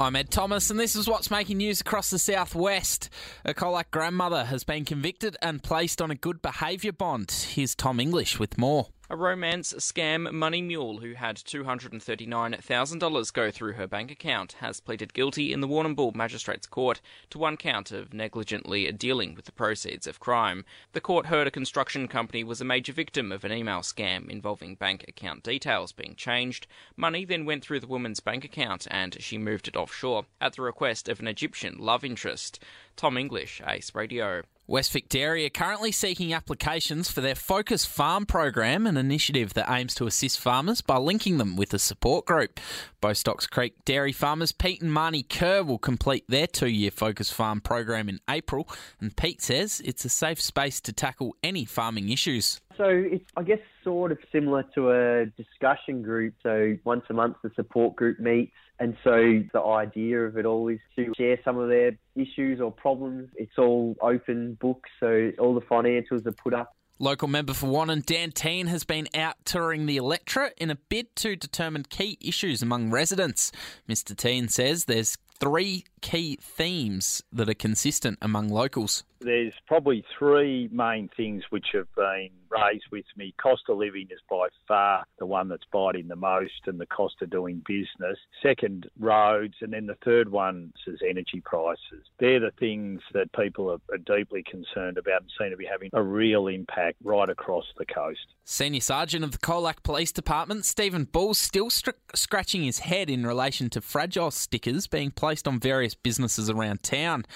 I'm Ed Thomas, and this is what's making news across the southwest. A Colac grandmother has been convicted and placed on a good behaviour bond. Here's Tom English with more. A romance scam money mule who had $239,000 go through her bank account has pleaded guilty in the Warrnambool Magistrates Court to one count of negligently dealing with the proceeds of crime. The court heard a construction company was a major victim of an email scam involving bank account details being changed. Money then went through the woman's bank account and she moved it offshore at the request of an Egyptian love interest. Tom English, Ace Radio. West Victoria currently seeking applications for their Focus Farm program, an initiative that aims to assist farmers by linking them with a support group. Bostock's Creek dairy farmers Pete and Marnie Kerr will complete their two year Focus Farm program in April, and Pete says it's a safe space to tackle any farming issues. So it's, I guess, sort of similar to a discussion group. So once a month, the support group meets. And so the idea of it all is to share some of their issues or problems. It's all open books, so all the financials are put up Local member for Wannon, Dan Tehan, has been out touring the electorate in a bid to determine key issues among residents. Mr. Tehan says there's three key themes that are consistent among locals. There's probably three main things which have been raised with me. Cost of living is by far the one that's biting the most, and the cost of doing business. Second, roads, and then the third one is energy prices. They're the things that people are, are deeply concerned about and seem to be having a real impact right across the coast. Senior Sergeant of the Colac Police Department, Stephen Bull, still str- scratching his head in relation to fragile stickers being placed on various businesses around town.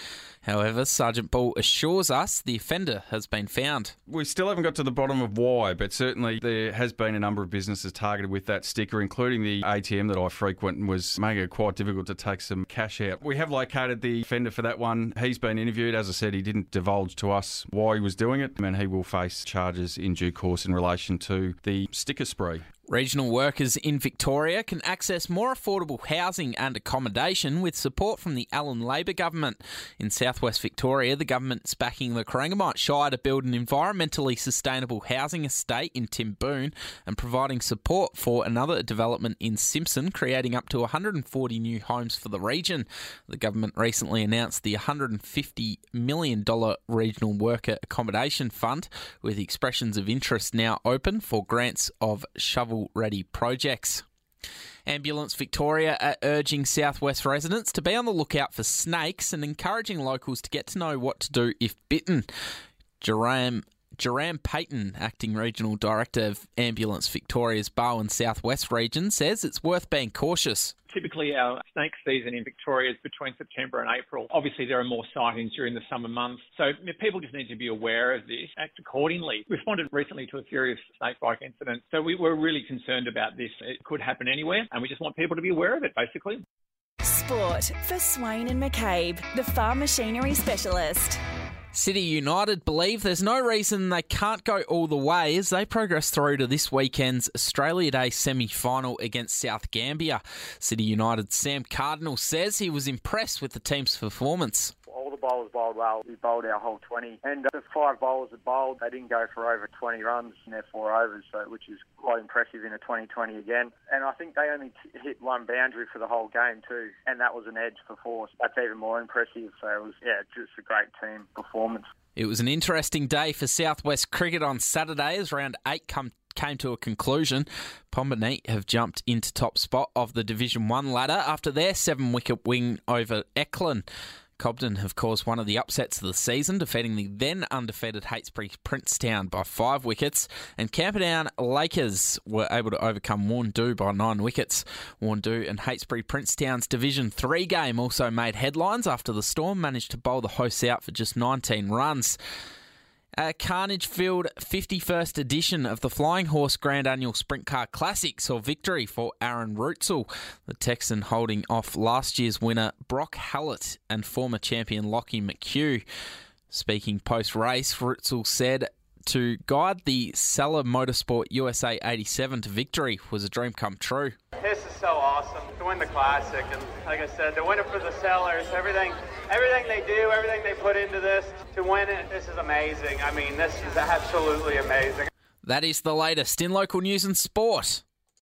However, Sergeant Bull assures us the offender has been found. We still haven't got to the bottom of why, but certainly there has been a number of businesses targeted with that sticker, including the ATM that I frequent and was making it quite difficult to take some cash out. We have located the offender for that one. He's been interviewed. As I said, he didn't divulge to us why he was doing it, and he will face charges in due course in relation to the sticker spree. Regional workers in Victoria can access more affordable housing and accommodation with support from the Allan Labor government. In southwest Victoria, the government's backing the Corangamite Shire to build an environmentally sustainable housing estate in Timboon and providing support for another development in Simpson, creating up to 140 new homes for the region. The government recently announced the $150 million Regional Worker Accommodation Fund, with expressions of interest now open for grants of shovel shovel ready projects. Ambulance Victoria are urging Southwest residents to be on the lookout for snakes and encouraging locals to get to know what to do if bitten. Jerome Jerome Payton, Acting Regional Director of Ambulance Victoria's Barwon Southwest region, says it's worth being cautious. Typically, our snake season in Victoria is between September and April. Obviously, there are more sightings during the summer months, so people just need to be aware of this, act accordingly. We responded recently to a serious snakebite incident, so we were really concerned about this. It could happen anywhere, and we just want people to be aware of it, basically. Sport for Swain and McCabe, the farm machinery specialist. City United believe there's no reason they can't go all the way as they progress through to this weekend's Australia Day semi final against South Gambier. City United's Sam Cardinal says he was impressed with the team's performance bowlers bowled well. We bowled our whole 20. And uh, the five bowlers that bowled, they didn't go for over 20 runs in their four overs, so which is quite impressive in a 2020 again. And I think they only t- hit one boundary for the whole game too, and that was an edge for force. That's even more impressive. So it was, yeah, just a great team performance. It was an interesting day for Southwest cricket on Saturday as round eight come came to a conclusion. Pomborneit have jumped into top spot of the Division 1 ladder after their seven wicket win over Ecklin. Cobden have caused one of the upsets of the season, defeating the then undefeated Heytesbury Princetown by five wickets, and Camperdown Lakers were able to overcome Warrnambool by nine wickets. Warrnambool and Heytesbury Princetown's Division 3 game also made headlines after the Storm managed to bowl the hosts out for just 19 runs. A Carnage Field 51st edition of the Flying Horse Grand Annual Sprint Car Classic saw victory for Aaron Reutzel, the Texan holding off last year's winner Brock Hallett and former champion Lockie McHugh. Speaking post race, Reutzel said to guide the Saller Motorsport USA 87 to victory was a dream come true. This is so awesome to win the classic, and like I said, to win it for the Sellers, everything, everything they do, everything they put into this to win it, this is amazing. I mean, this is absolutely amazing. That is the latest in local news and sport.